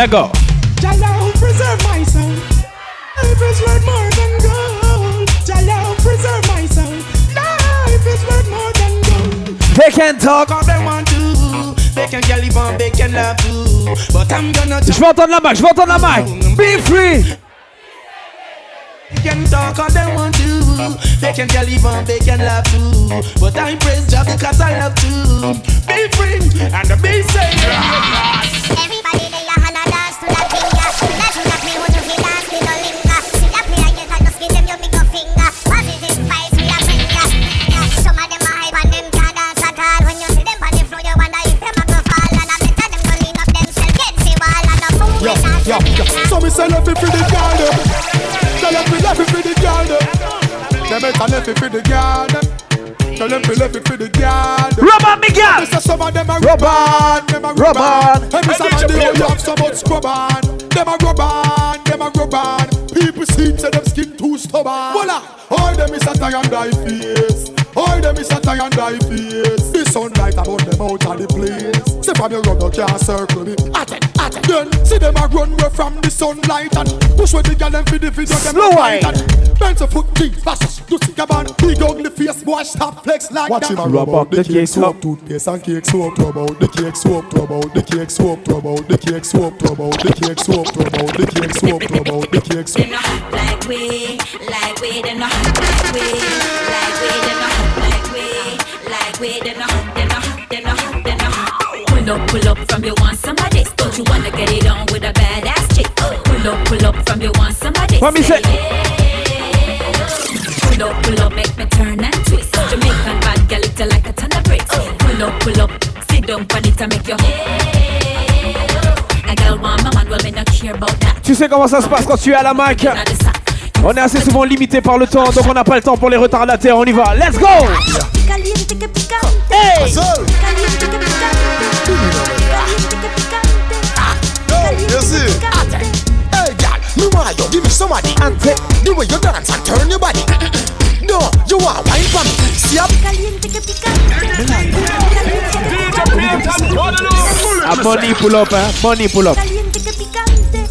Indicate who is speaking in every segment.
Speaker 1: let go.
Speaker 2: Jalo, preserve my soul. Life is worth more than gold. Jalo, preserve my soul. Life is worth more than gold.
Speaker 1: They can talk.
Speaker 2: All they want to, they can get live on, they can love too. But I'm gonna
Speaker 1: Je veux entendre la mic, je veux entendre la mic. Be free.
Speaker 2: They can talk all they want to. They can get live on, they can laugh too. But I praise God because I love to be free and be safe.
Speaker 3: Yo. So me say left it for the girl. Tell them we left it for the girl them. Them better left it for the girl. Tell them we left it for the girl them.
Speaker 1: Rub on me, girl.
Speaker 3: Me some of them a
Speaker 1: Rub
Speaker 3: rub on, them a
Speaker 1: Rub
Speaker 3: rub on.
Speaker 1: on.
Speaker 3: And me say man they only have so much scrub on. Them a rub on, them a rub on. People see say them skin too stubborn. Voila, all them is a tie and die face. All them is a tie and die face. The sunlight about them out of the place. Say from your run, you can't circle me. Atten, atten. Then see them a run away from the sunlight and push with the gal them for the video them
Speaker 1: Slow
Speaker 3: fight
Speaker 1: wine.
Speaker 3: and Bend to foot, jeans, fashion, you see a man Big ugly face, boy, stop flex like
Speaker 4: Watch
Speaker 3: that
Speaker 4: him a rub out the cake
Speaker 3: soap Toothpaste and cake soap Rub out the cake soap Rub out the cake soap Rub out the cake soap Rub out the cake soap Rub out the cake soap Rub out the cake soap
Speaker 5: They not like we, like we, they not like we, like we, they not like we, like we, they not, they not, they not, they not. Pull up, pull up from you want somebody. Don't you wanna get it on with a badass chick? Pull up, pull up from you want somebody.
Speaker 1: What me say?
Speaker 5: Pull up, pull up, make me turn and twist. Jamaican bad girl, it like a ton of bricks. Pull up, pull up, sit down on it and make your. A girl want my man, well me not care about that.
Speaker 1: Tu sais comment ça se passe quand tu es à la
Speaker 5: sack.
Speaker 1: On est assez souvent limité par le temps, donc on n'a pas le temps pour les retardataires. On y va. Let's go!
Speaker 6: Caliente que picante.
Speaker 1: Hey!
Speaker 6: Caliente que picante. Caliente que picante. Caliente
Speaker 4: you see?
Speaker 6: que picante.
Speaker 4: Hey, girl, me want you give me somebody.
Speaker 1: Ante.
Speaker 4: The way you dance and turn your body. No, you want wine for me. See up.
Speaker 6: Caliente que picante. Caliente que picante.
Speaker 1: Ah, money pull up, hein. Money pull up.
Speaker 6: Caliente que picante.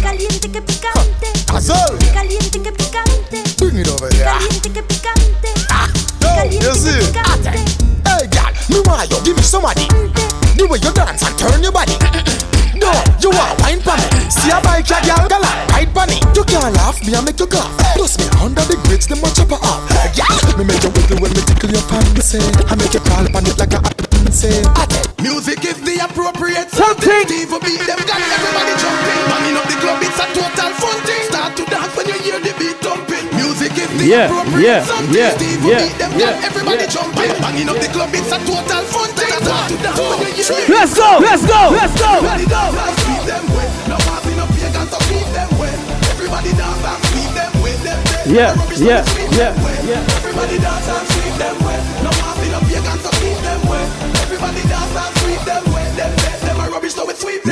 Speaker 6: Caliente que picante.
Speaker 4: Azul.
Speaker 6: Caliente que picante.
Speaker 4: Bring it over here.
Speaker 6: Caliente que picante.
Speaker 4: No,
Speaker 6: Caliente
Speaker 4: you see?
Speaker 6: picante.
Speaker 4: Hey, girl, me want you give me somebody. The way you dance and turn your body. No, you want wine for me. See a bike, a girl, girl, ride for me. You can't laugh, me I make you laugh. Plus me under the grits, them a her off. Yeah, me make you wiggle when me tickle your fancy. I make you crawl upon it like a say.
Speaker 1: Yeah, yeah, yeah, yeah, yeah,
Speaker 2: everybody
Speaker 1: yeah,
Speaker 2: jumping. Banging up the club, it's a total fun thing. Start to dance when you hear the
Speaker 1: Let's go! Let's go! Let's go!
Speaker 2: Everybody dance and sweep them way. No passing no pagans, so keep them way. Everybody dance and sweep them way. Them dead.
Speaker 1: Yeah, yeah, yeah, yeah.
Speaker 2: Everybody dance and sweep them way. No passing no pagans, so keep them. Everybody dance and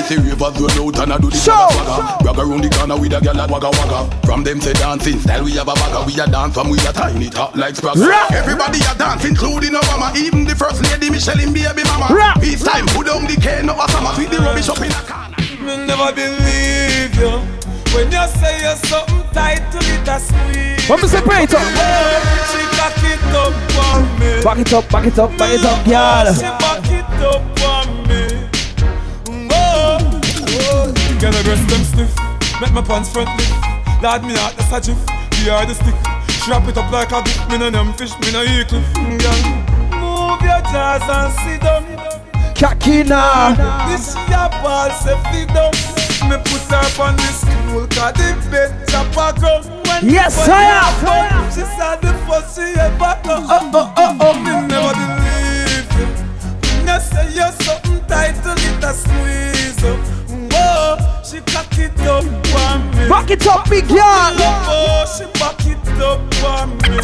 Speaker 7: see ravers run out and I do the
Speaker 1: Show,
Speaker 7: swagger swagger. Brag around the corner with a gal at wagga wagga. From them say dancing style we have a bagger. We a dance from we a tiny top like spragga.
Speaker 1: Rock.
Speaker 7: Everybody a dance including Obama. Even the first lady Michelle in baby mama.
Speaker 1: Rock.
Speaker 7: Peace time put down the cane of a summer. Sweep the rubbish up in a corner.
Speaker 8: Me never believe you when you say you're something tight to it a squeeze.
Speaker 1: What me say, pray it up.
Speaker 8: She back it up for me.
Speaker 1: Back it up, back it up, back it up,
Speaker 8: She back it up for me. Get the breast them stiff, make my pants front lift. Lad me out the sajif, the are the stick. Strap it up like a dip, me no them fish, me no eat cliff. Girl, move your jaws and sit down.
Speaker 1: Kakina.
Speaker 8: This your ball safety down. Me put her on the stool, cause the bed chopper come. When
Speaker 1: Yes,
Speaker 8: the
Speaker 1: sire.
Speaker 8: body come, She said the first she ever come. Oh, oh, oh, oh. Me never believe you. When you say you're something tight to it a squeeze up. Whoa, she cock it up for me.
Speaker 1: Back it up, big girl.
Speaker 8: Oh, she back it up for me.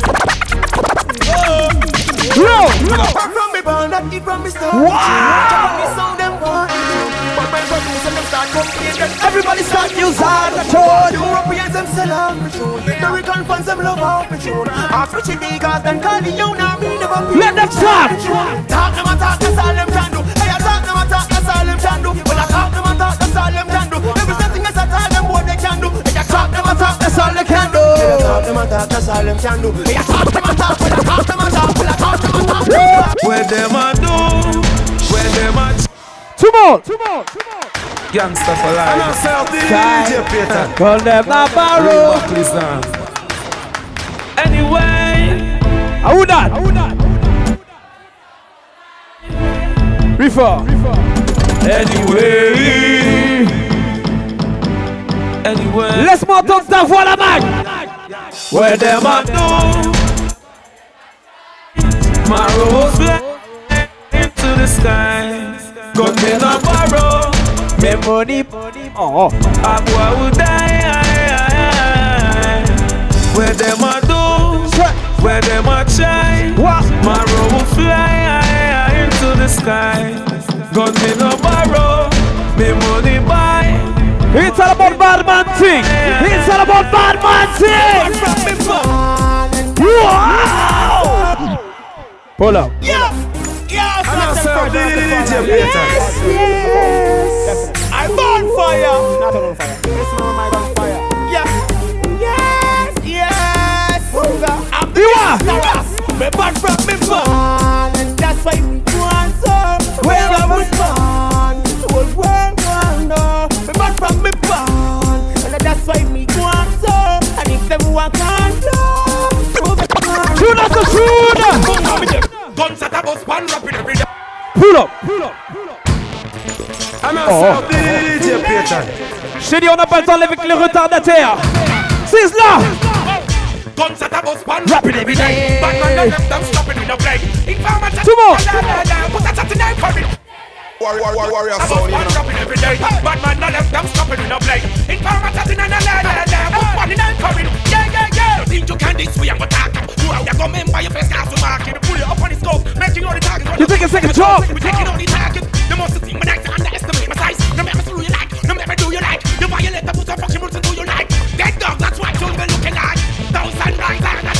Speaker 8: Oh,
Speaker 1: Yo.
Speaker 3: From me born and eat from me start
Speaker 1: Wow.
Speaker 3: Me sound them want But when produce them start complaining
Speaker 1: Everybody start use hard tone.
Speaker 3: Europeans them sell off me tune American fans them love off me tune African niggas them call the you now me never be
Speaker 1: Let them talk.
Speaker 3: Talk them a talk that's all them can do Hey I talk them a talk that's all them can do When I talk them a
Speaker 9: a talk, that's all them can do. Every setting is a talk, them what they can do. They a talk, them a talk, that's all they can do. They a talk, them a talk, that's all them can do. They a talk, them a talk, they a talk, them a talk, they a talk, them a talk.
Speaker 8: Where them a do? Where them a
Speaker 1: Two more, two more, two more.
Speaker 8: gangster for life?
Speaker 9: And I say, DJ Peter.
Speaker 1: Call them Navarro.
Speaker 8: Listen. Anyway,
Speaker 1: Who that? Refer.
Speaker 8: Anyway, anyway.
Speaker 1: Laisse-moi entendre ta voix, la mag. Oh, oh.
Speaker 8: Where them a do? My rose fly into the sky. Got me no borrow.
Speaker 1: Me money. Oh,
Speaker 8: A boy will die. Where them a do? Where them a try?
Speaker 1: what?
Speaker 8: My road will fly into the sky. Got me no
Speaker 1: thing. It's all about bad man thing. Wow. Pull up.
Speaker 9: I say, DJ Peter. I'm on fire. Not on fire. This one I'm on fire. Yeah. Yes, yes. I'm
Speaker 1: You are.
Speaker 9: Me back from me that's why so. And if them
Speaker 1: Shoot us a shoot.
Speaker 2: Guns at a bus, one rapid every day.
Speaker 1: Pull up. Pull up.
Speaker 9: and I
Speaker 1: Oh.
Speaker 9: say, DJ Peter.
Speaker 1: Je t'ai dit, on n'a pas le temps avec les retardataires. C'est là.
Speaker 2: Guns at a bus, one
Speaker 1: Rapid every day.
Speaker 2: Batman and them, them stopping with no break. Informer chat-
Speaker 1: Two more.
Speaker 2: La, la, la, Put a chat in there for it.
Speaker 9: Warrior, warrior, warrior
Speaker 2: A bus,
Speaker 9: sound, you
Speaker 2: one
Speaker 9: know.
Speaker 2: dropping every day. Batman and them, them stopping with no break. Informer chat in there, la, la, la, la. Put one in there for it. Yeah, yeah, yeah. You think you can this way, I'm gonna talk. You out there, come in by your face, cast to market. Pull you up on the scope, making all the targets.
Speaker 1: You take a second job.
Speaker 2: We taking all the targets. The most thing, but I underestimate my size. No matter who you like, no matter do you like. You violate the boots of fucking rules and do you like. Dead dog, that's what you'll be looking like. Thousand rise and a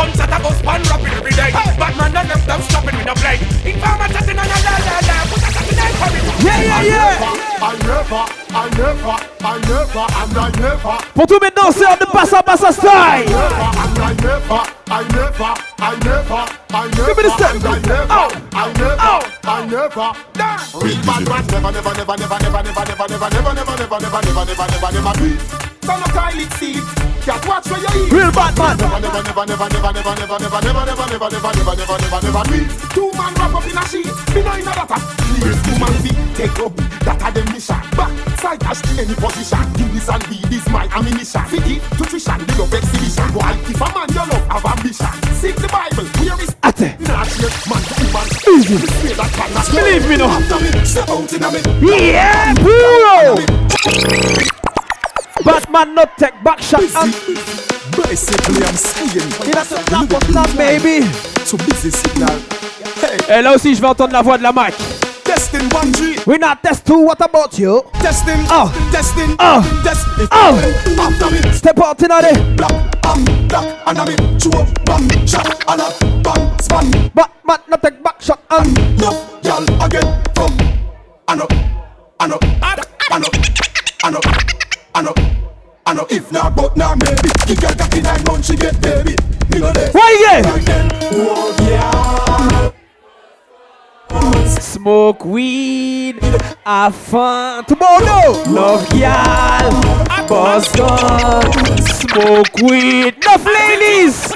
Speaker 2: Guns at a bus, one rapid every day. Them, them stopping with no blade. Informer chatting on a la la la. Put a chat in there for it.
Speaker 1: Yeah, yeah, yeah.
Speaker 3: I never, I never, I never, and I never,
Speaker 1: Pour tous mes danseurs de Bassa Bassa style.
Speaker 3: never, and I never, I never, I never, I never,
Speaker 1: Give me the step.
Speaker 3: and I never,
Speaker 1: Oh.
Speaker 3: I never,
Speaker 1: Oh.
Speaker 3: I never. Big bad man never, never, never, never, never, never, never, never, never, never, never, never, never, never, never, never do it. Son of Kylie seed, can't watch where you eat.
Speaker 1: Real bad man.
Speaker 3: Never, never, never, never, never, never, never, never, never, never, never, never, never, never, never, never. Two man wrap up in a sheet, me know in a data. Please, two man feet, take up, that are the mission. Back, side dash, any position. Give this and be this my ammunition. It to tuition, big up exhibition. Why, if a man you love have ambition. Seek the Bible, where is
Speaker 1: Ate.
Speaker 3: not yet man to woman.
Speaker 1: Easy.
Speaker 3: Display that man, that's
Speaker 1: Believe me, no.
Speaker 3: In me.
Speaker 1: Yeah, bro. Not take back shot and
Speaker 3: I'm skiing.
Speaker 1: il a ce snap on snap, baby.
Speaker 3: So busy signal. Hey,
Speaker 1: Et là aussi, je vais entendre la voix de la mic.
Speaker 3: testing one G.
Speaker 1: We not test two, what about you?
Speaker 3: Testing.
Speaker 1: Oh.
Speaker 3: Testing.
Speaker 1: Oh.
Speaker 3: Testing.
Speaker 1: Oh. Step out in
Speaker 3: black, black, and bang, shot, and a bang, span.
Speaker 1: Batman not take back shot and
Speaker 3: No, y'all again from. And up. If not, but now maybe. You get that in nine months, she get baby. Know that. Yeah.
Speaker 1: Smoke weed, have fun. Tomorrow, love y'all, boss gun, smoke weed. Enough ladies.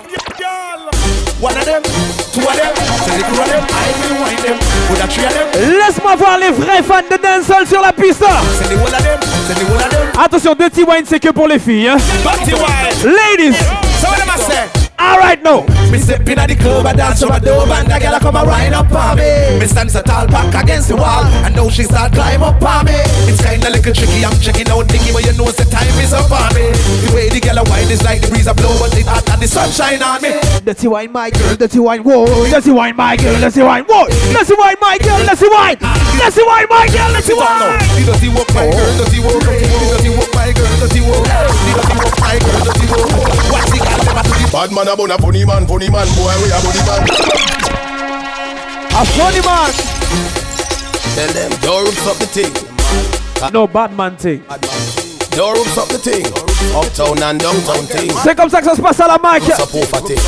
Speaker 9: One of them, two of them, of them, I will wind them. With a three of them,
Speaker 1: Laisse-moi voir les vrais fans de dancehall sur la piste.
Speaker 9: send the one of them,
Speaker 1: Attention, Dirty Wine, c'est que pour les filles. Hein. Ladies! Alright now.
Speaker 9: Me step in at the club, I dance to my dope, and the girl a come a ride up on me. Me stand so tall, back against the wall, and now she start climb up on me. It's kinda little tricky, I'm checking out Nicky, but you know the time is up on me. The way the girl a wine is like the breeze a blow, but it hot and the sunshine on me.
Speaker 1: Dirty Wine, my girl, Dirty Wine, whoa. Dirty Wine, my girl, Dirty Wine, whoa. Dirty Wine, my girl, Dirty Wine. Dirty Wine, my girl, Dirty
Speaker 9: Sit down now.
Speaker 1: Wine.
Speaker 9: The dirty walk, my girl, dirty walk. The dirty walk, my girl, dirty walk. The dirty walk, my girl, dirty walk. Watch the girl, never to the
Speaker 7: Bad man about a funny man, funny man, boy, we a body man.
Speaker 1: A funny man.
Speaker 7: Tell them, don't roots up the thing.
Speaker 1: No bad man thing.
Speaker 7: Don't roots up the thing. Uptown and downtown thing.
Speaker 1: C'est comme ça que ça se passe à la mic.
Speaker 7: Ça pour thing.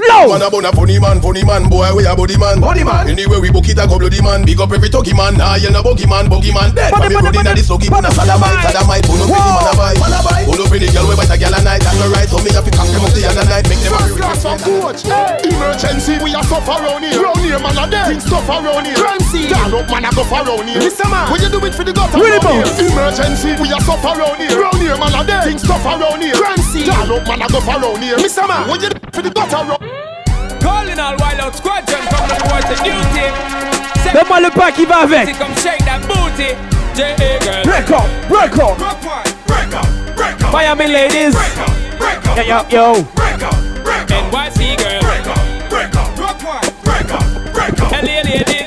Speaker 7: Them
Speaker 1: On
Speaker 7: can't.
Speaker 1: fait ça bien. Straight on.
Speaker 7: Man
Speaker 1: Low.
Speaker 7: about a funny man, funny man, boy, we a body man. Body man. Anyway, we book it a go bloody man. Big up every talkie man. Nah, you know buggy man, buggy man. Dead.
Speaker 1: Body,
Speaker 7: Family
Speaker 1: body,
Speaker 7: running at
Speaker 1: body.
Speaker 7: the sluggy. Put a salamite, salamite. Pull up in the man a buy. Man a buy. Pull up in the girl, we bite a girl a night. That's alright. So me have to cock them up the other night. Make them
Speaker 6: First class of coach. Emergency, we are suffer around here. Round here, man, a dead. Things tough around here. Crime scene. Down up, man, a go for around here. Mr. Man, when you do it for the gutter
Speaker 1: Really,
Speaker 6: around. Emergency, we are suffer around here. Round here, man, a dead. Things tough around here. Crime scene. Down up, man, a go for around here. Mr. Man, when you for the gutter around
Speaker 10: Calling all wild out squadron from the war to duty.
Speaker 1: Donne-moi le pas qui va avec.
Speaker 10: Come shake that booty. J.A. girl.
Speaker 1: Break up, break up.
Speaker 10: Break up, break up.
Speaker 1: Miami ladies.
Speaker 10: Break up,
Speaker 1: Yo, yo, yo.
Speaker 10: break up, break up. NYC girl. Break up, break up. Rock. Break up, break up. LA ladies.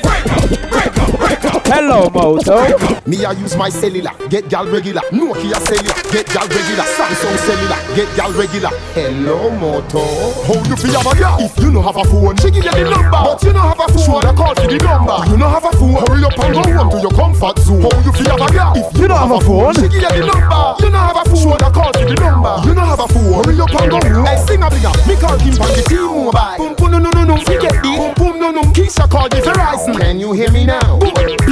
Speaker 1: Hello, Moto.
Speaker 6: Me I use my cellular, get gal regular. Nokia cellular, get gal regular. Samsung cellular, get gal regular. Hello Moto. How you feel have a gal? If you no have a phone, she give you the number. But you no have a phone, should I call for the number? You no have a phone, hurry up and go home to your comfort zone. How you feel have a gal? If
Speaker 1: You don't have a phone.
Speaker 6: she give you the number. You no have a phone, should I call for the number? You no have a phone, hurry up and go home. Hey, sing a bigger, me call him from the T-Mobile. Boom boom no no no no, forget the boom boom no no. Keisha call the Verizon. Can you hear me now? Beer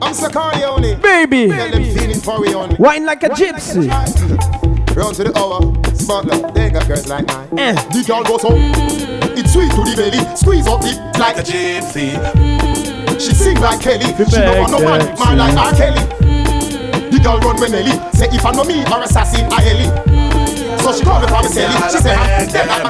Speaker 6: I'm so Corleone.
Speaker 1: Baby.
Speaker 6: Tell them feeling for we on.
Speaker 1: Wine like a gypsy.
Speaker 6: Round to the hour, spotlight. They got girls like mine.
Speaker 1: Eh.
Speaker 6: The girl goes up, mm. it's sweet to the belly, squeeze up it mm. like a gypsy. Mm. She sing like Kelly, she know want no man, man like R. Kelly. The girl run when Nelly, say if I know me or assassin, I Ellie. So she call me for me Sally, she say, "Ah, them like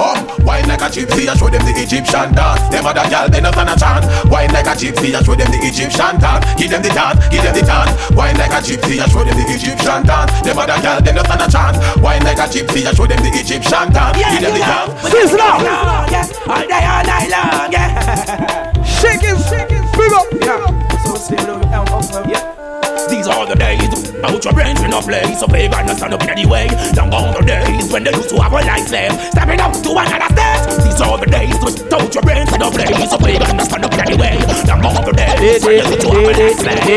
Speaker 7: Hum, wine like a gypsy and show them the Egyptian dance. Them other gal, they not stand a chance. Wine like a gypsy and show them the Egyptian dance. Give them the dance, give them the dance. Wine like a gypsy and show them the Egyptian dance. Them other gal, they not stand a chance. Wine like a gypsy and show them the Egyptian dance. Give them the dance.
Speaker 1: Sizzla.
Speaker 10: All day, all night long, yeah.
Speaker 1: Shake it, shake it. Big up, big up.
Speaker 10: So still down, up, up, yeah. These are the days, out your brains in a place, so pagan and stand up in any way. Down gone the days when they used to have a life slave, stepping up to another stage. These are the days, without your brains in a place, so pagan and stand up in any way. Down gone the days when they used to have a life slave.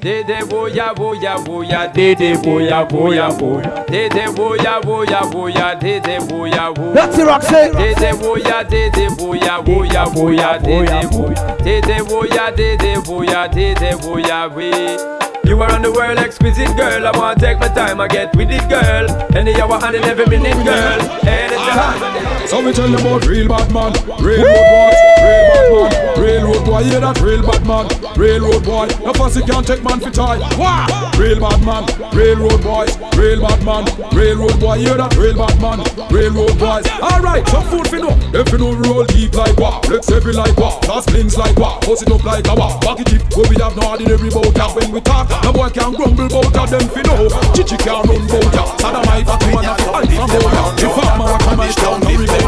Speaker 10: Dede boya boya boya, dede boya boya boya, dede boya boya boya, dede boya boya.
Speaker 1: That's it, Roxy.
Speaker 10: Dede boya, dede boya, boya, boya, dede boya, dede boya, dede boya, dede boya, we. You are on the world exquisite girl. I wanna take my time, I get with it, girl. Any hour and in every minute, girl. Anytime.
Speaker 11: So we tell you about real bad man, real boy, real bad man, real road boy, hear that? Real bad man, real road boy. No fussy can't take man for tie. Wow, real bad man, real road boys, real bad man, real road boy, hear that? Real bad man, real road boys. Alright, some food for no, if you know roll deep like what, flex heavy like what, fast slings like what, bust it up like a what, back it deep, where we have no ordinary bout that when we talk, no boy can grumble bout that them fi know, chichi can run bout that, sodomite that man a fi from bout that, the farmer a come and down, no rebate,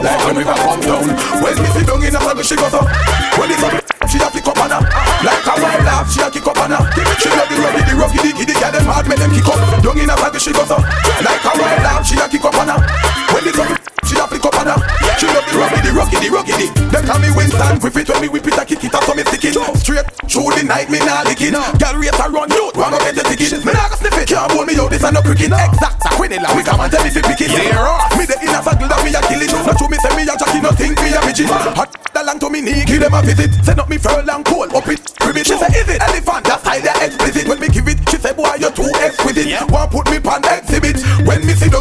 Speaker 7: Like when we come down When me sit down in a circle she goes up. When it's up she a pick up on her Like a wild laugh she a kick up on her She love the ruggy the ruggy the giddy Girl them hard make them kick up. Down in a circle she goes up. Like a wild laugh she a kick up on her When it's up she a pick up on her She love the ruggy the ruggy the ruggy the. Them call me Winston Griffith When me whip it a kick it up so me stick it. Straight through the night me nah lick it. Girl rate a run youth. Wanna get the ticket. Me nah go sniff it. Can't hold me out. This a no cricket. Exact. A quinilla We come and tell me fi pick it. Yeah. Me the inner circle that me a kill it. Not true me say me a jockey no think me a midget. Hot the long to me knee. Give them a visit. Send up me furlong pole Up it. Ribbit She say is it elephant? That style they explicit. When me give it She say boy you're too exquisite. Want put me pan exhibit. When me sit down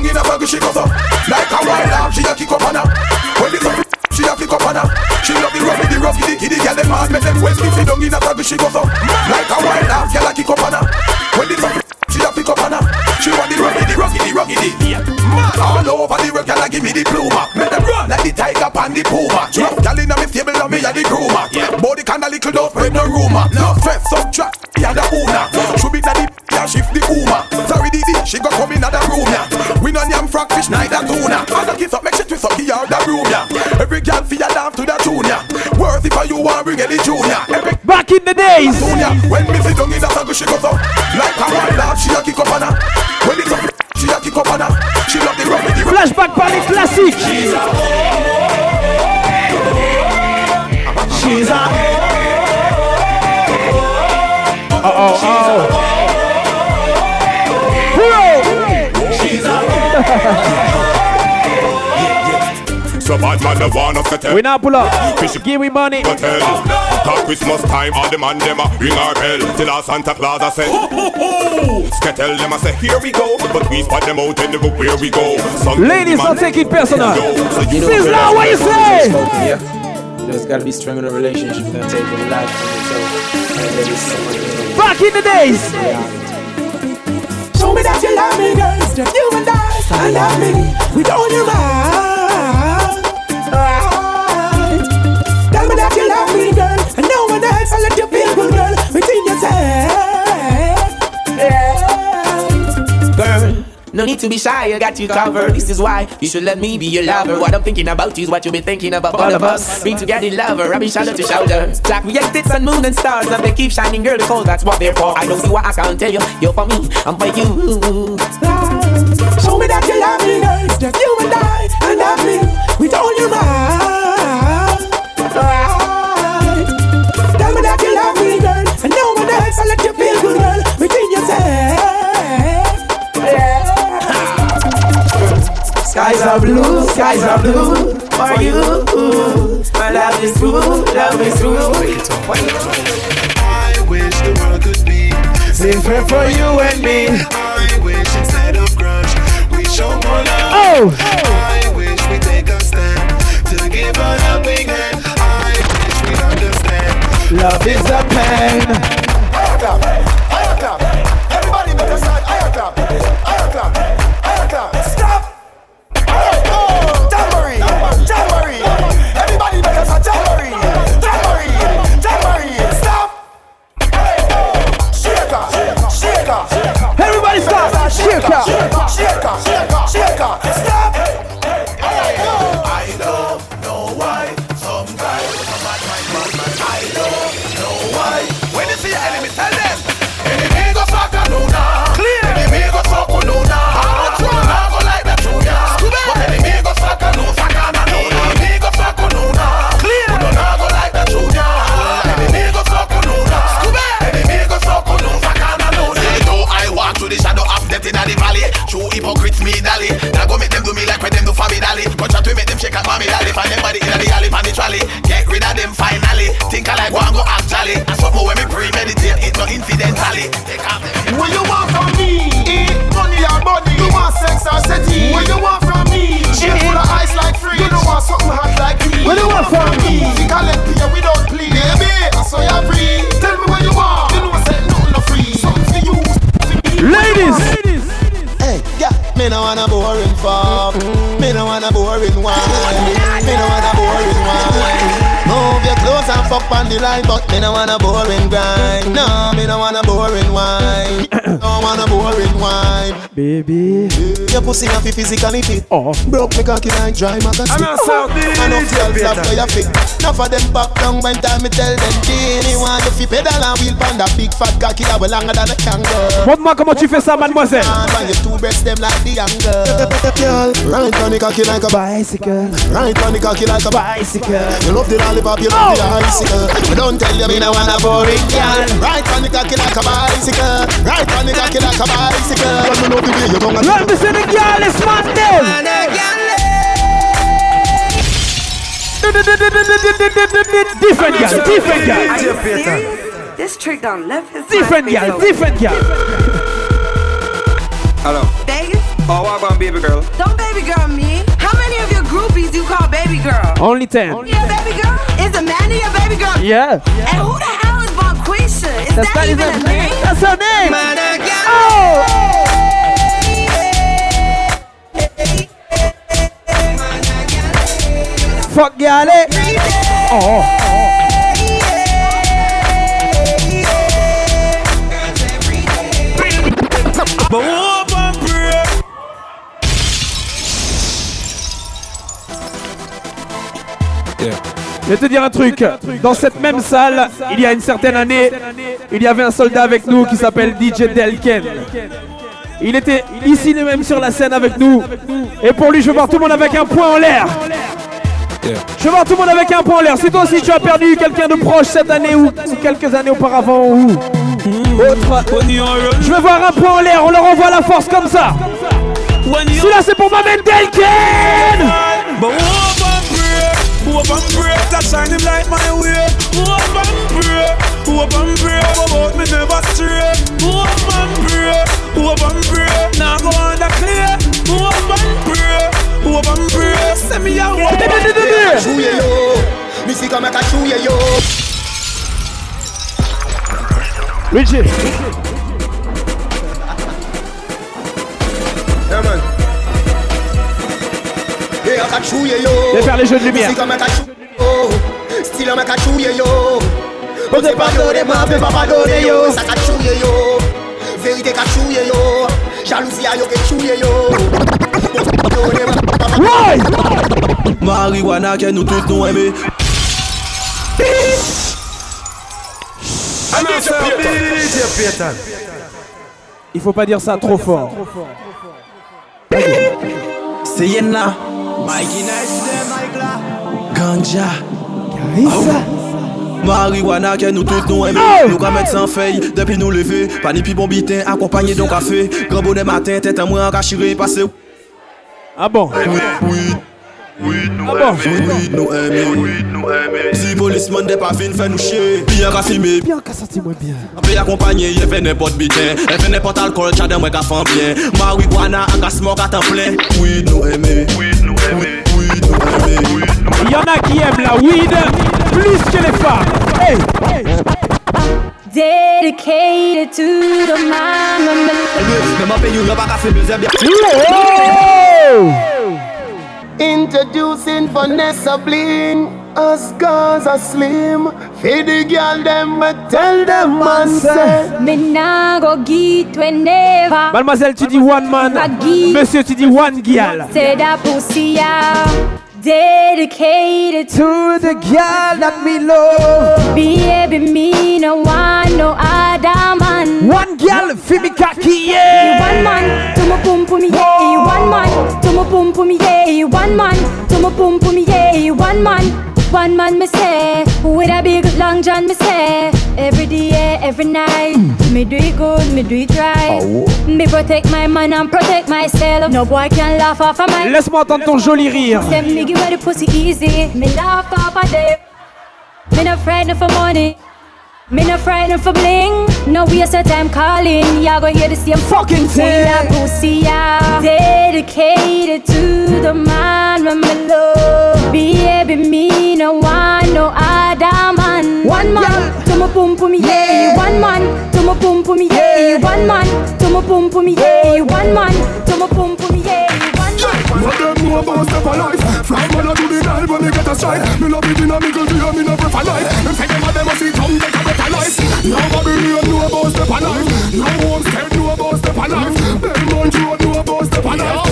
Speaker 7: sit down in the she goes up like a wild dog. She a kick up on her. When it's up, she a kick up on her. She love the rub.
Speaker 1: Flashback Panic Classic.
Speaker 12: She's a
Speaker 1: Uh oh, oh.
Speaker 13: So bad man, the one of the tell.
Speaker 1: We now pull up. Give me money.
Speaker 13: Hotel. Cause Christmas time, all the man them a ring our bell till our Santa Claus a say. Skettle them a say here we go, but we spot them out and they go where we go. Some
Speaker 1: Ladies, don't take it personal.
Speaker 13: So you know
Speaker 1: Sizzla, what you say?
Speaker 2: Yeah. There's gotta be strength in a relationship that take a life from. So, and there is so much.
Speaker 1: Back in the days.
Speaker 12: Show me that you love me, girl. It's just you and I. I love me. We don't you mind. No
Speaker 2: need to be shy, I got you covered. This is why you should let me be your lover. What I'm thinking about you is what you've been thinking about all of us. Being together, lover, rubbing shoulder to shoulder. Get tits and moon and stars, and they keep shining, girl, because that's what they're for. I don't see what I can't tell you. You're for me, I'm for you.
Speaker 12: Show me that you love me, girl. Just you and I. I love me. With all your mind.
Speaker 2: Skies are blue, skies are blue for you. My love is true, love is true.
Speaker 14: I wish the world could be
Speaker 12: Different for you and me.
Speaker 14: I wish instead of grudge, we show more love.
Speaker 1: Oh.
Speaker 14: I wish we take a stand to give a helping hand. I wish we understand.
Speaker 1: Love is a pain.
Speaker 4: Everybody make a sound. Higher clap. Higher clap. Stop. Shaker. Shaker.
Speaker 1: Shaker.
Speaker 4: Stop.
Speaker 7: Hypocrites me dally. Now go make them do me like when them do for me dally. But try to make them shake like mommy dally. Find them body in the alley, pan the trolley. Get rid of them finally. Think I like one go act jolly. And something when me premeditate, it not incidentally. Take off them.
Speaker 4: What you want from me? Eat money or body? You want sex or city? What you want from me? Shit full of ice like free. You don't want something hot like me.
Speaker 1: What you want from me?
Speaker 4: Think I let you without plea. Baby, I saw you free. Tell me what you want. You know I said nothing no free. Something for you.
Speaker 1: Ladies.
Speaker 4: Me no wanna boring fuck. Me no wanna boring wine. Me no wanna boring fuck on the line, but me no wanna boring grind. No, me no wanna boring wine. no wanna boring wine.
Speaker 1: Baby.
Speaker 4: Your pussy have to physically fit.
Speaker 1: Oh.
Speaker 4: Broke me cocky like dry matter
Speaker 12: I'm not South
Speaker 4: I know girls love for your fit. Enough of them back down when time me tell them Dini want to fi pedal and wheel pan that big fat cocky that way longer than a kangaroo.
Speaker 1: Montre moi comment tu fais ça, mademoiselle.
Speaker 4: And your two breasts them like the angle. Girl, right on the cocky like a
Speaker 1: bicycle.
Speaker 4: Right on the cocky like a
Speaker 1: bicycle.
Speaker 4: You love the lollipop, you love the oh. Icicle. But don't tell you me no wanna boring girl. Right on the cocky like a bicycle. Right on the cocky like a bicycle. But me love the way you tongue
Speaker 1: Let me see the girl is man Different girl, different girl.
Speaker 15: This trick done left his
Speaker 1: Different girl, different girl.
Speaker 16: Hello.
Speaker 15: Vegas?
Speaker 16: Oh, what about baby girl?
Speaker 15: Don't baby girl me you call baby girl?
Speaker 1: Only 10.
Speaker 15: Only your baby girl? Is Amanda your baby girl?
Speaker 1: Yeah. yeah.
Speaker 15: And who the hell is Bonquisha? Is
Speaker 1: That's
Speaker 15: that even a name? name?
Speaker 1: That's her name.
Speaker 15: Oh!
Speaker 1: Fuck y'all. Eh? Oh. Je vais te dire un truc. Dans cette même salle, il y a une certaine année, il y avait un soldat avec nous qui s'appelle DJ Delken. Il était ici même sur la scène avec nous. Et pour lui, je veux voir tout le monde avec un point en l'air. Je veux voir tout le monde avec un point en l'air. Si toi aussi tu as perdu quelqu'un de proche cette année ou, quelques années auparavant ou autre, je veux voir un point en l'air. On leur envoie la force comme ça. Celui-là, c'est pour ma Delken.
Speaker 8: But hope and pray, hope and pray that shine him light my way. Hope and pray, hope and pray oh, about me never stray. Hope and pray, hope and pray now go on the clear. Hope and pray, hope and pray. Send me out.
Speaker 4: Chouye yo, musique comme un cachouye yo.
Speaker 1: Richie. Viens faire les jeux de lumière.
Speaker 4: Style un cachouye yo. On te pardonne, ma fais pas pardonner yo. Ça cachouye yo. Vérité cachouye yo. Jalousie yo que chouye yo.
Speaker 17: Marijuana que nous tous nous aimer.
Speaker 1: Il faut pas dire ça trop fort.
Speaker 17: C'est Yenna. Mikey Nice dem like la Ganja. Karisa Mariwana ke nou tout nou eme Nou ka met san fey Depi nou leve Pani pi bon biten Akompanyen don kafe Gran bonen matin Tete mwen an kachire Pase ou
Speaker 1: A bon?
Speaker 17: Ouid nou eme
Speaker 1: Ouid nou
Speaker 17: eme Ouid nou eme Si polisman de pa vin fè nou chè Biyan ka filme
Speaker 1: Biyan ka senti mwen bien.
Speaker 17: An pe akompanyen Ye fè nepot biten Ye fè nepot alkol Chade mwen ka fan bien. Mariwana an ka smok atan plen Ouid nou eme Ouid Oui, nous aimer Oui, nous aimer
Speaker 1: Il y en a qui aiment la weed plus que les femmes. Hey, hey.
Speaker 18: Dedicated to the man.
Speaker 17: Même en pays, y'a pas qu'à faire
Speaker 9: Introducing Vanessa Bling Us girls are slim Feed the girl them but tell them man say
Speaker 18: Me nah go get whenever.
Speaker 1: Mademoiselle, tu dis one man. Monsieur, tu dis one girl.
Speaker 18: Say that pussy. Dedicated
Speaker 1: to the girl that me love.
Speaker 18: Baby, me no want no other man.
Speaker 1: One girl, fi me cocky,
Speaker 18: You
Speaker 1: yeah.
Speaker 18: One man to my pum pum yeah. One man to my pum pum yeah. One man to my pum pum yeah. One man. One man me say, with a big long john me say, every day, every night, mm. me do it good, me do it right. Me protect my man and protect myself. No boy can laugh off of my.
Speaker 1: Laisse-moi entendre ton joli rire.
Speaker 18: Say me give the pussy easy. Me laugh off of them. Me not frightened for money. Me not frightened for bling. No waste of time calling. Y'all gonna hear the same fucking thing. That pussy, yeah. Dedicated pum pum yeah. One man to my pum pum yeah. One man.
Speaker 3: What them know about step of life. From mother to the night when me get a strike Me love it in a middle deal, me no prefer life. Them say them a them a see come take a better life. Now Babylon know about step of life. Now Homestead know about step of life. Them Montreal know about step of life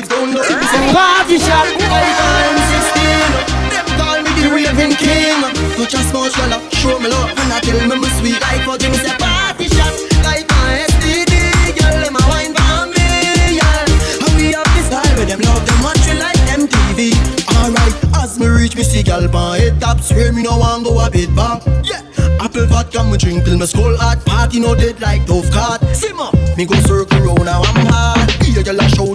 Speaker 17: lights down the
Speaker 1: hills
Speaker 17: and
Speaker 9: party shot.
Speaker 17: I'm 16. Them call me the raving King. Touch a small girl, show me love, and I tell me my sweet life. for give me a party shot, like my STD. Girl, them my wine for me, yeah. And we have this style where them love them watch like MTV. Alright, as me
Speaker 19: reach me see girl pan head top, swear me no want go a bit back. Yeah. Apple vodka me drink till me skull hot Party no dead like Dove card Simmer, me go circle round now I'm hot. Here girl a
Speaker 17: show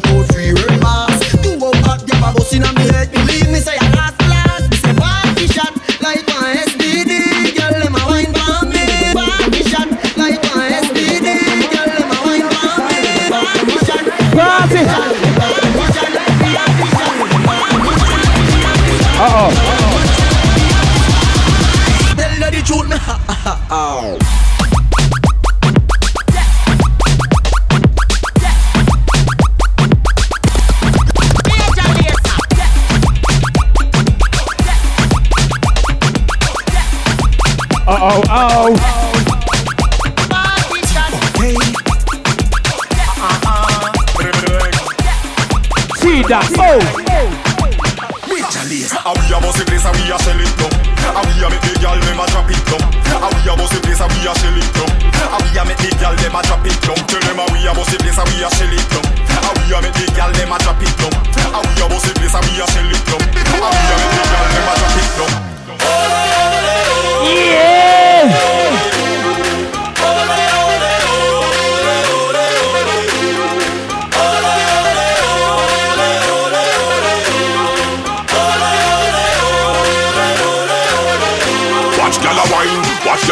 Speaker 17: that, oh
Speaker 13: And we a bossy place and we a shell it down And we a make the girl them a drop it down And we a bossy place and we a shell it down And we a make the girl them a drop it down Tell them a we a bossy place and we a shell it down And we a make the girl them a drop it down And we a bossy place and we a shell it down And we a make the girl them a drop it down
Speaker 17: Yeah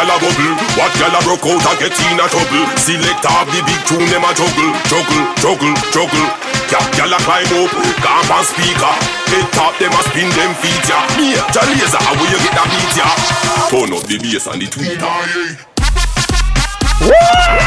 Speaker 13: gyal a bubble. Watch gyal a broke out and get in a trouble? Select off the big tune them a juggle Juggle, juggle, juggle. Cap gyal a climb up, camp and speaker Head top them a spin them feet ya. Me, Jalazer, how will you get that beat ya? Turn up the bass and the tweeter.
Speaker 3: Hey,